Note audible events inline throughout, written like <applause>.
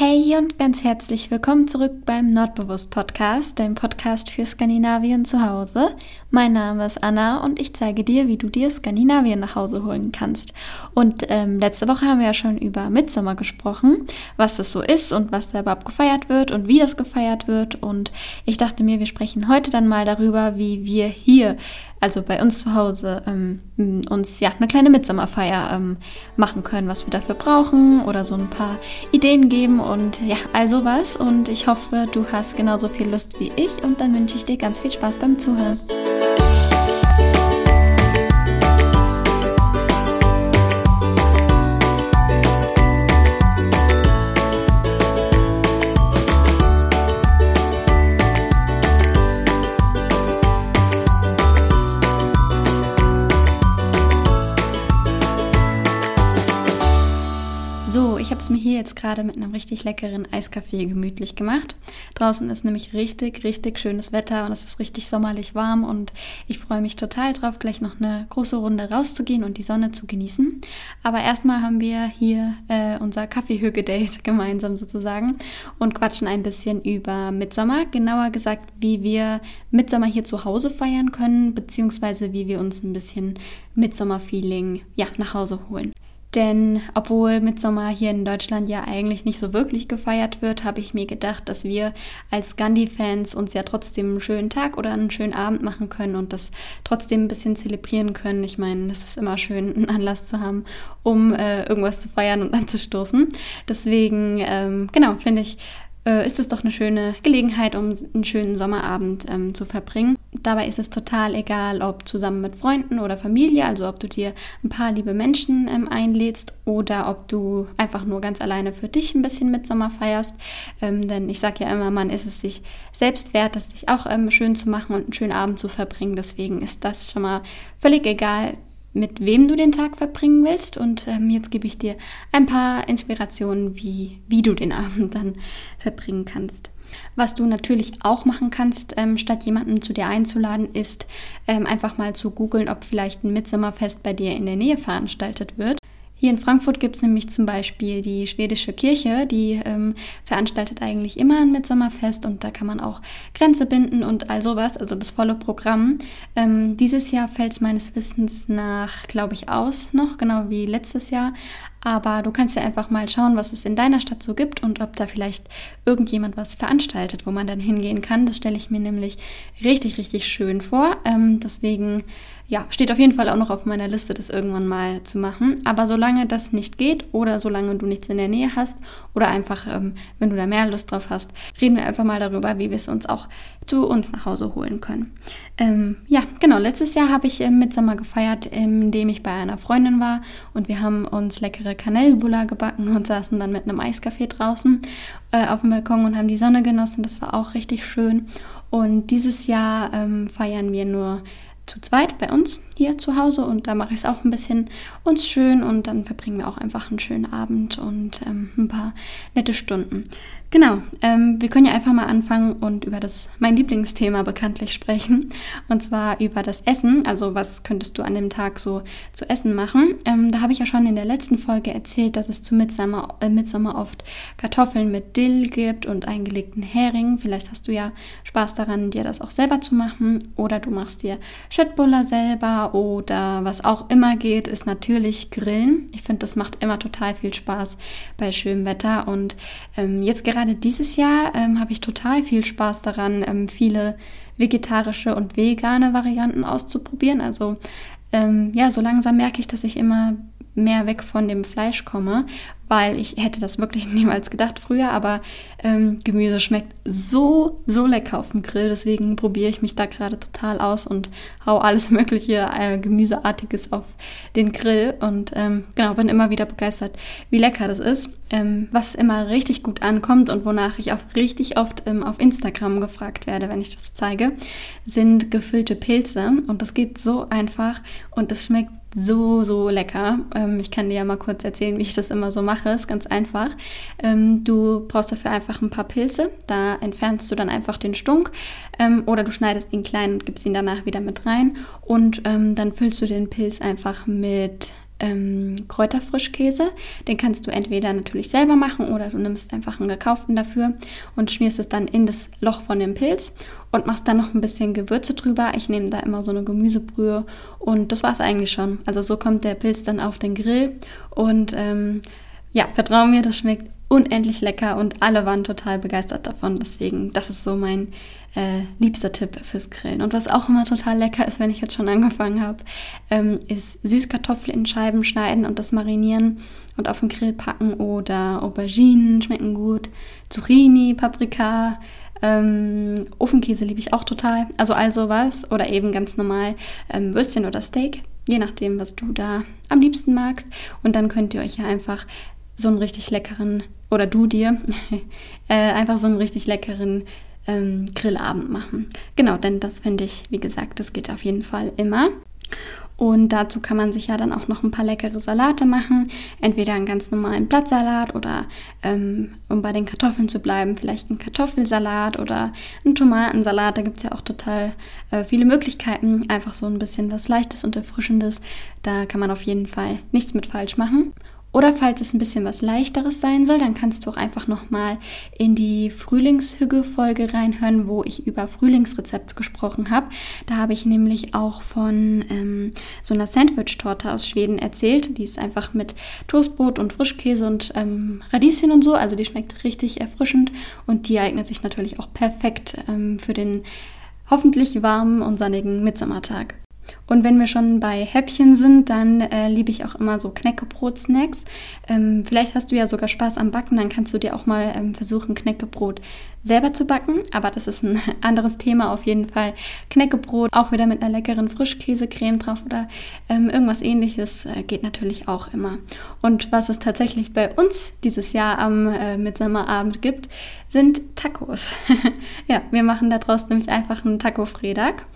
Hey und ganz herzlich willkommen zurück beim Nordbewusst Podcast, dem Podcast für Skandinavien zu Hause. Mein Name ist Anna und ich zeige dir, wie du dir Skandinavien nach Hause holen kannst. Und ähm, letzte Woche haben wir ja schon über Mitsommer gesprochen, was das so ist und was da überhaupt gefeiert wird und wie das gefeiert wird. Und ich dachte mir, wir sprechen heute dann mal darüber, wie wir hier also bei uns zu Hause, ähm, uns ja eine kleine Mitsommerfeier ähm, machen können, was wir dafür brauchen oder so ein paar Ideen geben und ja, all sowas. Und ich hoffe, du hast genauso viel Lust wie ich und dann wünsche ich dir ganz viel Spaß beim Zuhören. Gerade mit einem richtig leckeren Eiskaffee gemütlich gemacht. Draußen ist nämlich richtig, richtig schönes Wetter und es ist richtig sommerlich warm und ich freue mich total drauf, gleich noch eine große Runde rauszugehen und die Sonne zu genießen. Aber erstmal haben wir hier äh, unser Kaffeehöge-Date <laughs> gemeinsam sozusagen und quatschen ein bisschen über Mitsommer, genauer gesagt, wie wir Mitsommer hier zu Hause feiern können, beziehungsweise wie wir uns ein bisschen Mitsommer-Feeling ja, nach Hause holen. Denn obwohl Mitsommer hier in Deutschland ja eigentlich nicht so wirklich gefeiert wird, habe ich mir gedacht, dass wir als Gandhi-Fans uns ja trotzdem einen schönen Tag oder einen schönen Abend machen können und das trotzdem ein bisschen zelebrieren können. Ich meine, es ist immer schön, einen Anlass zu haben, um äh, irgendwas zu feiern und anzustoßen. Deswegen, ähm, genau, finde ich, äh, ist es doch eine schöne Gelegenheit, um einen schönen Sommerabend ähm, zu verbringen. Dabei ist es total egal, ob zusammen mit Freunden oder Familie, also ob du dir ein paar liebe Menschen ähm, einlädst oder ob du einfach nur ganz alleine für dich ein bisschen mit Sommer feierst. Ähm, denn ich sage ja immer, man ist es sich selbst wert, das sich auch ähm, schön zu machen und einen schönen Abend zu verbringen. Deswegen ist das schon mal völlig egal, mit wem du den Tag verbringen willst. Und ähm, jetzt gebe ich dir ein paar Inspirationen, wie, wie du den Abend dann verbringen kannst. Was du natürlich auch machen kannst, ähm, statt jemanden zu dir einzuladen, ist ähm, einfach mal zu googeln, ob vielleicht ein Mitsommerfest bei dir in der Nähe veranstaltet wird. Hier in Frankfurt gibt es nämlich zum Beispiel die schwedische Kirche, die ähm, veranstaltet eigentlich immer ein Mitsommerfest und da kann man auch Grenze binden und all sowas, also das volle Programm. Ähm, dieses Jahr fällt es meines Wissens nach, glaube ich, aus noch, genau wie letztes Jahr. Aber du kannst ja einfach mal schauen, was es in deiner Stadt so gibt und ob da vielleicht irgendjemand was veranstaltet, wo man dann hingehen kann. Das stelle ich mir nämlich richtig, richtig schön vor. Ähm, deswegen, ja, steht auf jeden Fall auch noch auf meiner Liste, das irgendwann mal zu machen. Aber solange das nicht geht oder solange du nichts in der Nähe hast oder einfach, ähm, wenn du da mehr Lust drauf hast, reden wir einfach mal darüber, wie wir es uns auch zu uns nach Hause holen können. Ähm, ja, genau. Letztes Jahr habe ich im Mitsommer gefeiert, indem ich bei einer Freundin war und wir haben uns leckere Kanelbulla gebacken und saßen dann mit einem Eiskaffee draußen äh, auf dem Balkon und haben die Sonne genossen. Das war auch richtig schön. Und dieses Jahr ähm, feiern wir nur zu zweit bei uns hier zu Hause und da mache ich es auch ein bisschen uns schön und dann verbringen wir auch einfach einen schönen Abend und ähm, ein paar nette Stunden. Genau, ähm, wir können ja einfach mal anfangen und über das mein Lieblingsthema bekanntlich sprechen und zwar über das Essen. Also was könntest du an dem Tag so zu essen machen? Ähm, da habe ich ja schon in der letzten Folge erzählt, dass es zu Mitsommer, äh, Mitsommer oft Kartoffeln mit Dill gibt und eingelegten Hering. Vielleicht hast du ja Spaß daran, dir das auch selber zu machen oder du machst dir Schöttbuller selber oder was auch immer geht, ist natürlich Grillen. Ich finde, das macht immer total viel Spaß bei schönem Wetter und ähm, jetzt gerade dieses Jahr ähm, habe ich total viel Spaß daran, ähm, viele vegetarische und vegane Varianten auszuprobieren. Also ähm, ja, so langsam merke ich, dass ich immer mehr weg von dem Fleisch komme, weil ich hätte das wirklich <laughs> niemals gedacht früher, aber ähm, Gemüse schmeckt so, so lecker auf dem Grill. Deswegen probiere ich mich da gerade total aus und hau alles <laughs> mögliche äh, Gemüseartiges auf den Grill und ähm, genau, bin immer wieder begeistert, wie lecker das ist. Ähm, was immer richtig gut ankommt und wonach ich auch richtig oft ähm, auf Instagram gefragt werde, wenn ich das zeige, sind gefüllte Pilze und das geht so einfach und es schmeckt so, so lecker. Ähm, ich kann dir ja mal kurz erzählen, wie ich das immer so mache. Ist ganz einfach. Ähm, du brauchst dafür einfach ein paar Pilze. Da entfernst du dann einfach den Stunk ähm, oder du schneidest ihn klein und gibst ihn danach wieder mit rein. Und ähm, dann füllst du den Pilz einfach mit ähm, Kräuterfrischkäse. Den kannst du entweder natürlich selber machen oder du nimmst einfach einen gekauften dafür und schmierst es dann in das Loch von dem Pilz und machst dann noch ein bisschen Gewürze drüber. Ich nehme da immer so eine Gemüsebrühe und das war es eigentlich schon. Also so kommt der Pilz dann auf den Grill und ähm, ja, vertrau mir, das schmeckt unendlich lecker und alle waren total begeistert davon. Deswegen, das ist so mein äh, liebster Tipp fürs Grillen. Und was auch immer total lecker ist, wenn ich jetzt schon angefangen habe, ähm, ist Süßkartoffeln in Scheiben schneiden und das marinieren und auf den Grill packen oder Auberginen schmecken gut, Zucchini, Paprika, ähm, Ofenkäse liebe ich auch total. Also all sowas oder eben ganz normal ähm, Würstchen oder Steak, je nachdem, was du da am liebsten magst. Und dann könnt ihr euch ja einfach so einen richtig leckeren, oder du dir, <laughs> äh, einfach so einen richtig leckeren ähm, Grillabend machen. Genau, denn das finde ich, wie gesagt, das geht auf jeden Fall immer. Und dazu kann man sich ja dann auch noch ein paar leckere Salate machen. Entweder einen ganz normalen Blattsalat oder, ähm, um bei den Kartoffeln zu bleiben, vielleicht einen Kartoffelsalat oder einen Tomatensalat. Da gibt es ja auch total äh, viele Möglichkeiten. Einfach so ein bisschen was Leichtes und Erfrischendes. Da kann man auf jeden Fall nichts mit falsch machen. Oder falls es ein bisschen was leichteres sein soll, dann kannst du auch einfach nochmal in die Frühlingshügge-Folge reinhören, wo ich über Frühlingsrezept gesprochen habe. Da habe ich nämlich auch von ähm, so einer Sandwich-Torte aus Schweden erzählt. Die ist einfach mit Toastbrot und Frischkäse und ähm, Radieschen und so. Also die schmeckt richtig erfrischend und die eignet sich natürlich auch perfekt ähm, für den hoffentlich warmen und sonnigen Mitsommertag. Und wenn wir schon bei Häppchen sind, dann äh, liebe ich auch immer so Knäckebrot-Snacks. Ähm, vielleicht hast du ja sogar Spaß am Backen, dann kannst du dir auch mal ähm, versuchen, Knäckebrot selber zu backen. Aber das ist ein <laughs> anderes Thema auf jeden Fall. Knäckebrot, auch wieder mit einer leckeren Frischkäsecreme drauf oder ähm, irgendwas ähnliches, äh, geht natürlich auch immer. Und was es tatsächlich bei uns dieses Jahr am äh, Mitsommerabend gibt, sind Tacos. <laughs> ja, wir machen daraus nämlich einfach einen Taco-Fredag.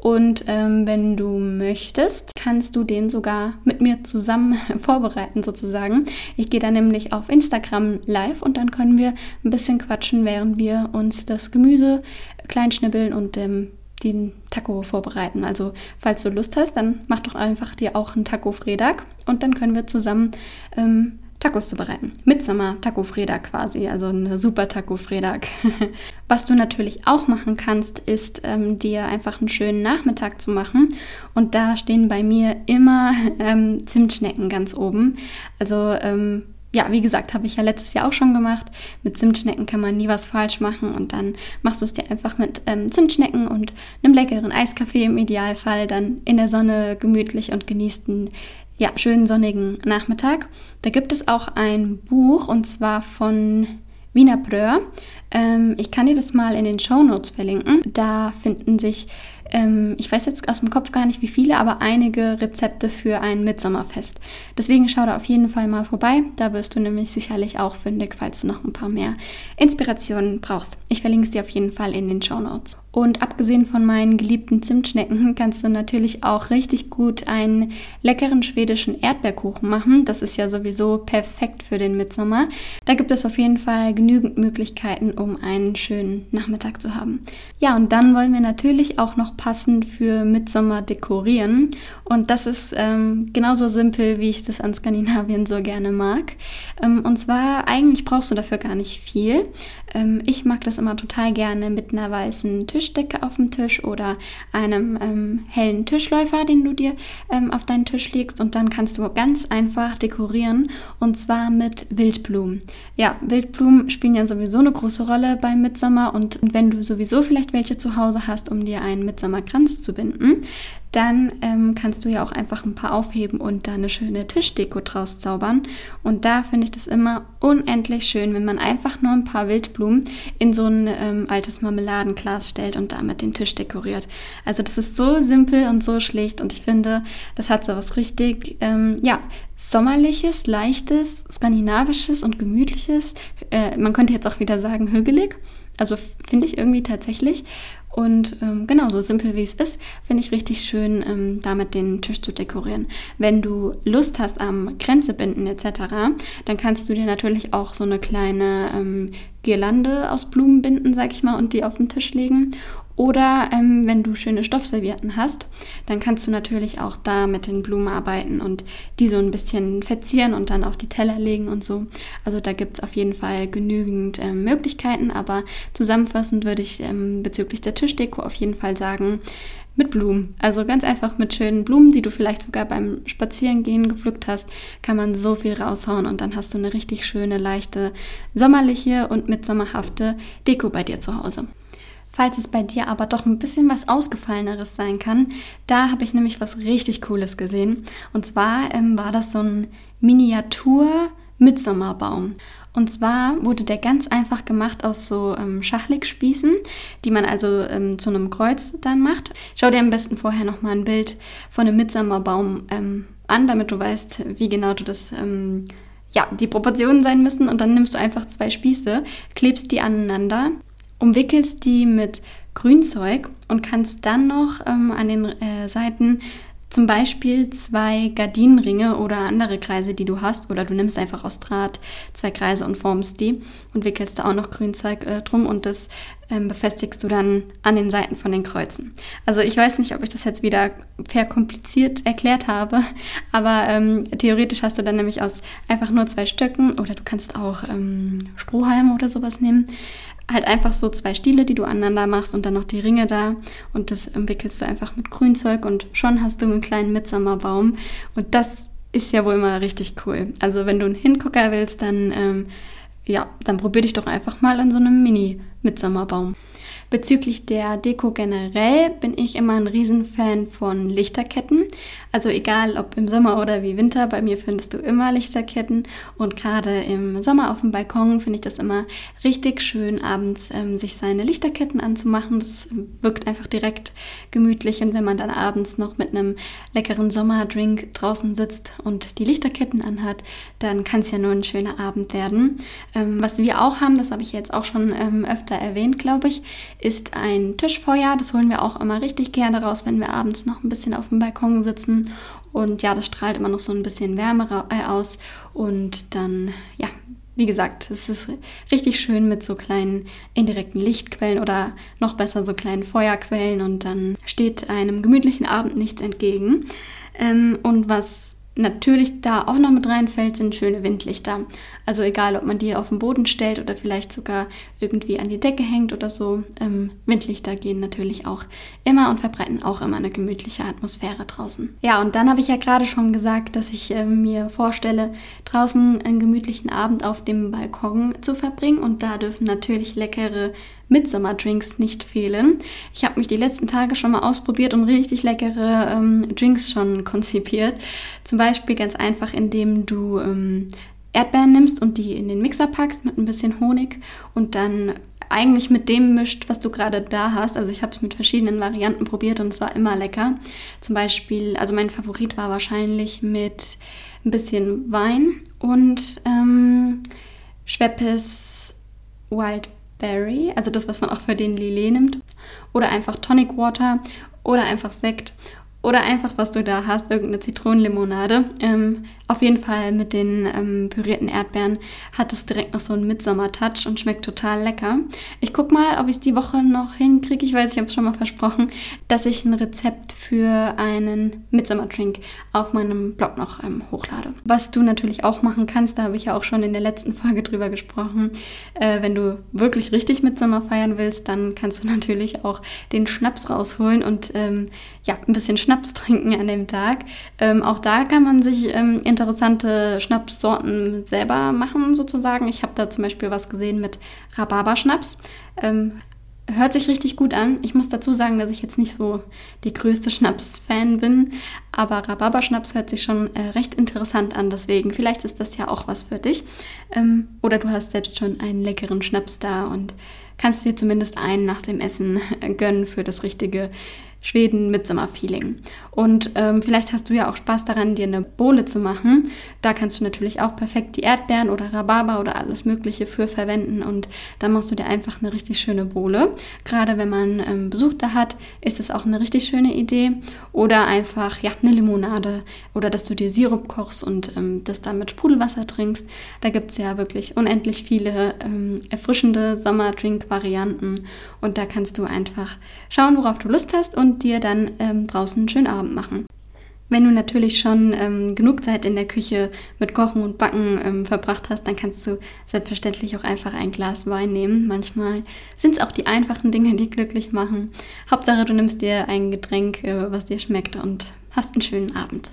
Und ähm, wenn du möchtest, kannst du den sogar mit mir zusammen <laughs> vorbereiten sozusagen. Ich gehe dann nämlich auf Instagram live und dann können wir ein bisschen quatschen, während wir uns das Gemüse klein schnibbeln und ähm, den Taco vorbereiten. Also falls du Lust hast, dann mach doch einfach dir auch einen Taco Fredag und dann können wir zusammen ähm, Tacos zu bereiten. Midsommer Taco Fredag quasi, also eine super Taco Fredag. <laughs> Was du natürlich auch machen kannst, ist ähm, dir einfach einen schönen Nachmittag zu machen. Und da stehen bei mir immer <laughs> ähm, Zimtschnecken ganz oben. Also ähm, ja, wie gesagt, habe ich ja letztes Jahr auch schon gemacht. Mit Zimtschnecken kann man nie was falsch machen und dann machst du es dir einfach mit ähm, Zimtschnecken und einem leckeren Eiskaffee im Idealfall dann in der Sonne gemütlich und genießt einen ja, schönen sonnigen Nachmittag. Da gibt es auch ein Buch und zwar von Wiener Bröhr. Ähm, ich kann dir das mal in den Show Notes verlinken. Da finden sich ähm, ich weiß jetzt aus dem Kopf gar nicht wie viele, aber einige Rezepte für ein Mitsommerfest. Deswegen schau da auf jeden Fall mal vorbei. Da wirst du nämlich sicherlich auch fündig, falls du noch ein paar mehr Inspirationen brauchst. Ich verlinke es dir auf jeden Fall in den Show Notes. Und abgesehen von meinen geliebten Zimtschnecken kannst du natürlich auch richtig gut einen leckeren schwedischen Erdbeerkuchen machen. Das ist ja sowieso perfekt für den Mitsommer. Da gibt es auf jeden Fall genügend Möglichkeiten, um einen schönen Nachmittag zu haben. Ja, und dann wollen wir natürlich auch noch passend für Mitsommer dekorieren. Und das ist ähm, genauso simpel, wie ich das an Skandinavien so gerne mag. Ähm, und zwar, eigentlich brauchst du dafür gar nicht viel. Ähm, ich mag das immer total gerne mit einer weißen Tischdecke auf dem Tisch oder einem ähm, hellen Tischläufer, den du dir ähm, auf deinen Tisch legst. Und dann kannst du ganz einfach dekorieren und zwar mit Wildblumen. Ja, Wildblumen spielen ja sowieso eine große Rolle beim Mitsommer. Und wenn du sowieso vielleicht welche zu Hause hast, um dir einen Mitsommer Kranz zu binden, dann ähm, kannst du ja auch einfach ein paar aufheben und da eine schöne Tischdeko draus zaubern. Und da finde ich das immer unendlich schön, wenn man einfach nur ein paar Wildblumen in so ein ähm, altes Marmeladenglas stellt und damit den Tisch dekoriert. Also das ist so simpel und so schlicht und ich finde, das hat so was richtig, ähm, ja, sommerliches, leichtes, skandinavisches und gemütliches. Äh, man könnte jetzt auch wieder sagen, hügelig. Also finde ich irgendwie tatsächlich. Und ähm, genau so simpel wie es ist, finde ich richtig schön, ähm, damit den Tisch zu dekorieren. Wenn du Lust hast am Grenze binden etc., dann kannst du dir natürlich auch so eine kleine ähm, Girlande aus Blumen binden, sag ich mal, und die auf den Tisch legen. Oder ähm, wenn du schöne Stoffservietten hast, dann kannst du natürlich auch da mit den Blumen arbeiten und die so ein bisschen verzieren und dann auf die Teller legen und so. Also da gibt es auf jeden Fall genügend ähm, Möglichkeiten, aber zusammenfassend würde ich ähm, bezüglich der Tischdeko auf jeden Fall sagen, mit Blumen. Also ganz einfach mit schönen Blumen, die du vielleicht sogar beim Spazierengehen gepflückt hast, kann man so viel raushauen und dann hast du eine richtig schöne, leichte, sommerliche und mitsommerhafte Deko bei dir zu Hause. Falls es bei dir aber doch ein bisschen was Ausgefalleneres sein kann, da habe ich nämlich was richtig Cooles gesehen. Und zwar ähm, war das so ein Miniatur-Mitsommerbaum. Und zwar wurde der ganz einfach gemacht aus so ähm, Schachligspießen, die man also ähm, zu einem Kreuz dann macht. Schau dir am besten vorher nochmal ein Bild von einem Mitsommerbaum ähm, an, damit du weißt, wie genau du das ähm, ja, die Proportionen sein müssen und dann nimmst du einfach zwei Spieße, klebst die aneinander umwickelst die mit Grünzeug und kannst dann noch ähm, an den äh, Seiten zum Beispiel zwei Gardinenringe oder andere Kreise, die du hast, oder du nimmst einfach aus Draht zwei Kreise und formst die und wickelst da auch noch Grünzeug äh, drum und das ähm, befestigst du dann an den Seiten von den Kreuzen. Also ich weiß nicht, ob ich das jetzt wieder verkompliziert erklärt habe, aber ähm, theoretisch hast du dann nämlich aus einfach nur zwei Stöcken oder du kannst auch ähm, Strohhalme oder sowas nehmen, halt einfach so zwei Stiele, die du aneinander machst und dann noch die Ringe da und das wickelst du einfach mit Grünzeug und schon hast du einen kleinen Mitsommerbaum und das ist ja wohl mal richtig cool. Also wenn du einen Hingucker willst, dann ähm, ja, dann probier dich doch einfach mal an so einem Mini-Mitsommerbaum. Bezüglich der Deko generell bin ich immer ein Riesenfan von Lichterketten. Also egal ob im Sommer oder wie Winter, bei mir findest du immer Lichterketten. Und gerade im Sommer auf dem Balkon finde ich das immer richtig schön, abends ähm, sich seine Lichterketten anzumachen. Das wirkt einfach direkt gemütlich. Und wenn man dann abends noch mit einem leckeren Sommerdrink draußen sitzt und die Lichterketten anhat, dann kann es ja nur ein schöner Abend werden. Ähm, was wir auch haben, das habe ich jetzt auch schon ähm, öfter erwähnt, glaube ich, ist ein Tischfeuer. Das holen wir auch immer richtig gerne raus, wenn wir abends noch ein bisschen auf dem Balkon sitzen. Und ja, das strahlt immer noch so ein bisschen Wärme äh, aus. Und dann, ja, wie gesagt, es ist richtig schön mit so kleinen indirekten Lichtquellen oder noch besser so kleinen Feuerquellen. Und dann steht einem gemütlichen Abend nichts entgegen. Ähm, und was natürlich da auch noch mit reinfällt, sind schöne Windlichter. Also egal, ob man die auf den Boden stellt oder vielleicht sogar irgendwie an die Decke hängt oder so. Ähm, Windlichter gehen natürlich auch immer und verbreiten auch immer eine gemütliche Atmosphäre draußen. Ja, und dann habe ich ja gerade schon gesagt, dass ich äh, mir vorstelle, draußen einen gemütlichen Abend auf dem Balkon zu verbringen. Und da dürfen natürlich leckere Mitsommerdrinks nicht fehlen. Ich habe mich die letzten Tage schon mal ausprobiert und richtig leckere ähm, Drinks schon konzipiert. Zum Beispiel ganz einfach, indem du ähm, Erdbeeren nimmst und die in den Mixer packst mit ein bisschen Honig und dann eigentlich mit dem mischt, was du gerade da hast. Also ich habe es mit verschiedenen Varianten probiert und es war immer lecker. Zum Beispiel, also mein Favorit war wahrscheinlich mit ein bisschen Wein und ähm, Schweppes Wild Berry, also das, was man auch für den Lillet nimmt, oder einfach Tonic Water oder einfach Sekt oder einfach, was du da hast, irgendeine Zitronenlimonade. Ähm, auf jeden Fall mit den ähm, pürierten Erdbeeren hat es direkt noch so einen Midsommer-Touch und schmeckt total lecker. Ich guck mal, ob ich es die Woche noch hinkriege. Ich weiß, ich habe es schon mal versprochen, dass ich ein Rezept für einen Midsommer-Drink auf meinem Blog noch ähm, hochlade. Was du natürlich auch machen kannst, da habe ich ja auch schon in der letzten Folge drüber gesprochen. Äh, wenn du wirklich richtig Midsommer feiern willst, dann kannst du natürlich auch den Schnaps rausholen und ähm, ja, ein bisschen Schnaps <laughs> trinken an dem Tag. Ähm, auch da kann man sich ähm, interessante Schnapssorten selber machen, sozusagen. Ich habe da zum Beispiel was gesehen mit Rhabarberschnaps. Ähm, hört sich richtig gut an. Ich muss dazu sagen, dass ich jetzt nicht so die größte Schnaps-Fan bin, aber Rhabarberschnaps hört sich schon äh, recht interessant an. Deswegen, vielleicht ist das ja auch was für dich. Ähm, oder du hast selbst schon einen leckeren Schnaps da und kannst dir zumindest einen nach dem Essen <laughs> gönnen für das richtige Schweden Midsommer-Feeling. Und ähm, vielleicht hast du ja auch Spaß daran, dir eine Bohle zu machen. Da kannst du natürlich auch perfekt die Erdbeeren oder Rhabarber oder alles Mögliche für verwenden. Und dann machst du dir einfach eine richtig schöne Bohle. Gerade wenn man ähm, Besuch da hat, ist es auch eine richtig schöne Idee. Oder einfach ja, eine Limonade oder dass du dir Sirup kochst und ähm, das dann mit Sprudelwasser trinkst. Da gibt es ja wirklich unendlich viele ähm, erfrischende Sommerdrink-Varianten. Und da kannst du einfach schauen, worauf du Lust hast und dir dann ähm, draußen einen schönen Abend machen. Wenn du natürlich schon ähm, genug Zeit in der Küche mit Kochen und Backen ähm, verbracht hast, dann kannst du selbstverständlich auch einfach ein Glas Wein nehmen. Manchmal sind es auch die einfachen Dinge, die glücklich machen. Hauptsache, du nimmst dir ein Getränk, äh, was dir schmeckt und hast einen schönen Abend.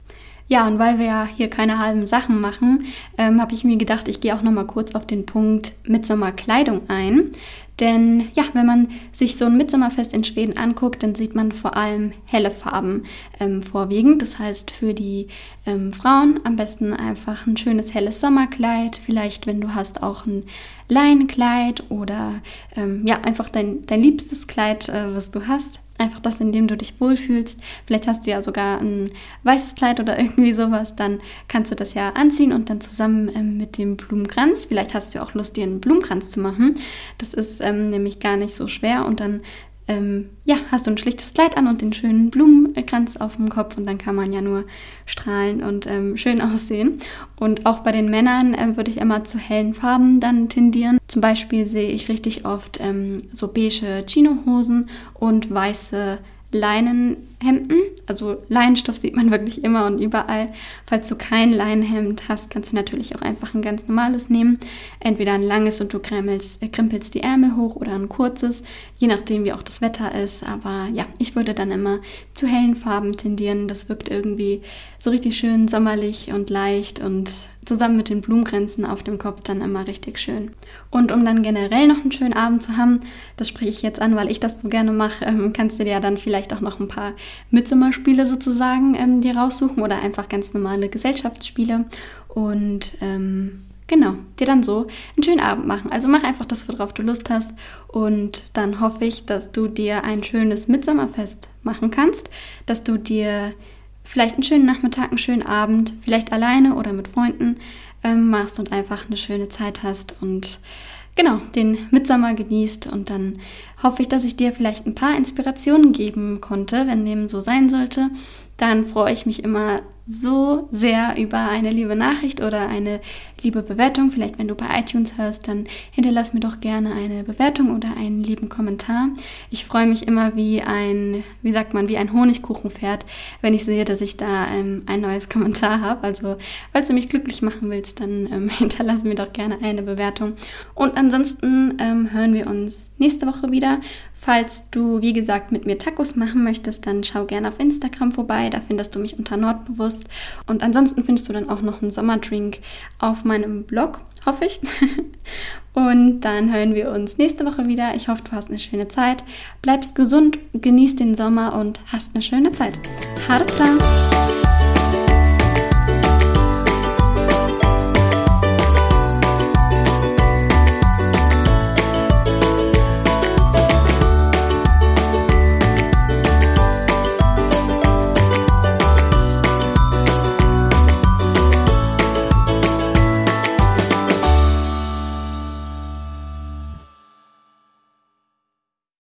Ja, und weil wir ja hier keine halben Sachen machen, ähm, habe ich mir gedacht, ich gehe auch noch mal kurz auf den Punkt Mitsommerkleidung ein. Denn ja, wenn man sich so ein Mitsommerfest in Schweden anguckt, dann sieht man vor allem helle Farben ähm, vorwiegend. Das heißt, für die ähm, Frauen am besten einfach ein schönes helles Sommerkleid. Vielleicht, wenn du hast, auch ein Leinenkleid oder ähm, ja, einfach dein, dein liebstes Kleid, äh, was du hast. Einfach das, in dem du dich wohlfühlst. Vielleicht hast du ja sogar ein weißes Kleid oder <laughs> irgendwie sowas. Dann kannst du das ja anziehen und dann zusammen ähm, mit dem Blumenkranz. Vielleicht hast du auch Lust, dir einen Blumenkranz zu machen. Das ist ähm, nämlich gar nicht so schwer. Und dann ähm, ja, hast du ein schlichtes Kleid an und den schönen Blumenkranz auf dem Kopf und dann kann man ja nur strahlen und ähm, schön <laughs> aussehen. Und auch bei den Männern äh, würde ich immer zu hellen Farben dann tendieren. Zum Beispiel sehe ich richtig oft ähm, so beige Chinohosen und weiße Leinenhemden. Also Leinenstoff sieht man wirklich immer und überall. Falls du kein Leinenhemd hast, kannst du natürlich auch einfach ein ganz normales nehmen. Entweder ein langes und du krempelst, äh, krempelst die Ärmel hoch oder ein kurzes, je nachdem wie auch das Wetter ist. Aber ja, ich würde dann immer zu hellen Farben tendieren. Das wirkt irgendwie so richtig schön sommerlich und leicht und zusammen mit den Blumenkränzen auf dem Kopf dann immer richtig schön. Und um dann generell noch einen schönen Abend zu haben, das spreche ich jetzt an, weil ich das so gerne mache, ähm, kannst du dir ja dann vielleicht auch noch ein paar Midsommerspiele sozusagen ähm, dir raussuchen oder einfach ganz normale Gesellschaftsspiele und ähm, genau, dir dann so einen schönen Abend machen. Also mach einfach das, worauf du Lust hast und dann hoffe ich, dass du dir ein schönes Midsommerfest machen kannst, dass du dir vielleicht einen schönen Nachmittag, einen schönen Abend, vielleicht alleine oder mit Freunden ähm, machst und einfach eine schöne Zeit hast und genau den Mitsommer genießt. Und dann hoffe ich, dass ich dir vielleicht ein paar Inspirationen geben konnte, wenn dem so sein sollte. Dann freue ich mich immer so sehr über eine liebe Nachricht oder eine liebe Bewertung. Vielleicht, wenn du bei iTunes hörst, dann hinterlass mir doch gerne eine Bewertung oder einen lieben Kommentar. Ich freue mich immer wie ein, wie sagt man, wie ein Honigkuchenpferd, wenn ich sehe, dass ich da ähm, ein neues Kommentar habe. Also, falls du mich glücklich machen willst, dann ähm, <laughs> hinterlass mir doch gerne eine Bewertung. Und ansonsten ähm, hören wir uns nächste Woche wieder. Falls du, wie gesagt, mit mir Tacos machen möchtest, dann schau gerne auf Instagram vorbei. Da findest du mich unter Nordbewusst. Und ansonsten findest du dann auch noch einen Sommerdrink auf meinem Blog, hoffe ich. <laughs> Und dann hören wir uns nächste Woche wieder. Ich hoffe, du hast eine schöne Zeit. Bleibst gesund, genießt den Sommer und hast eine schöne Zeit. Hartra!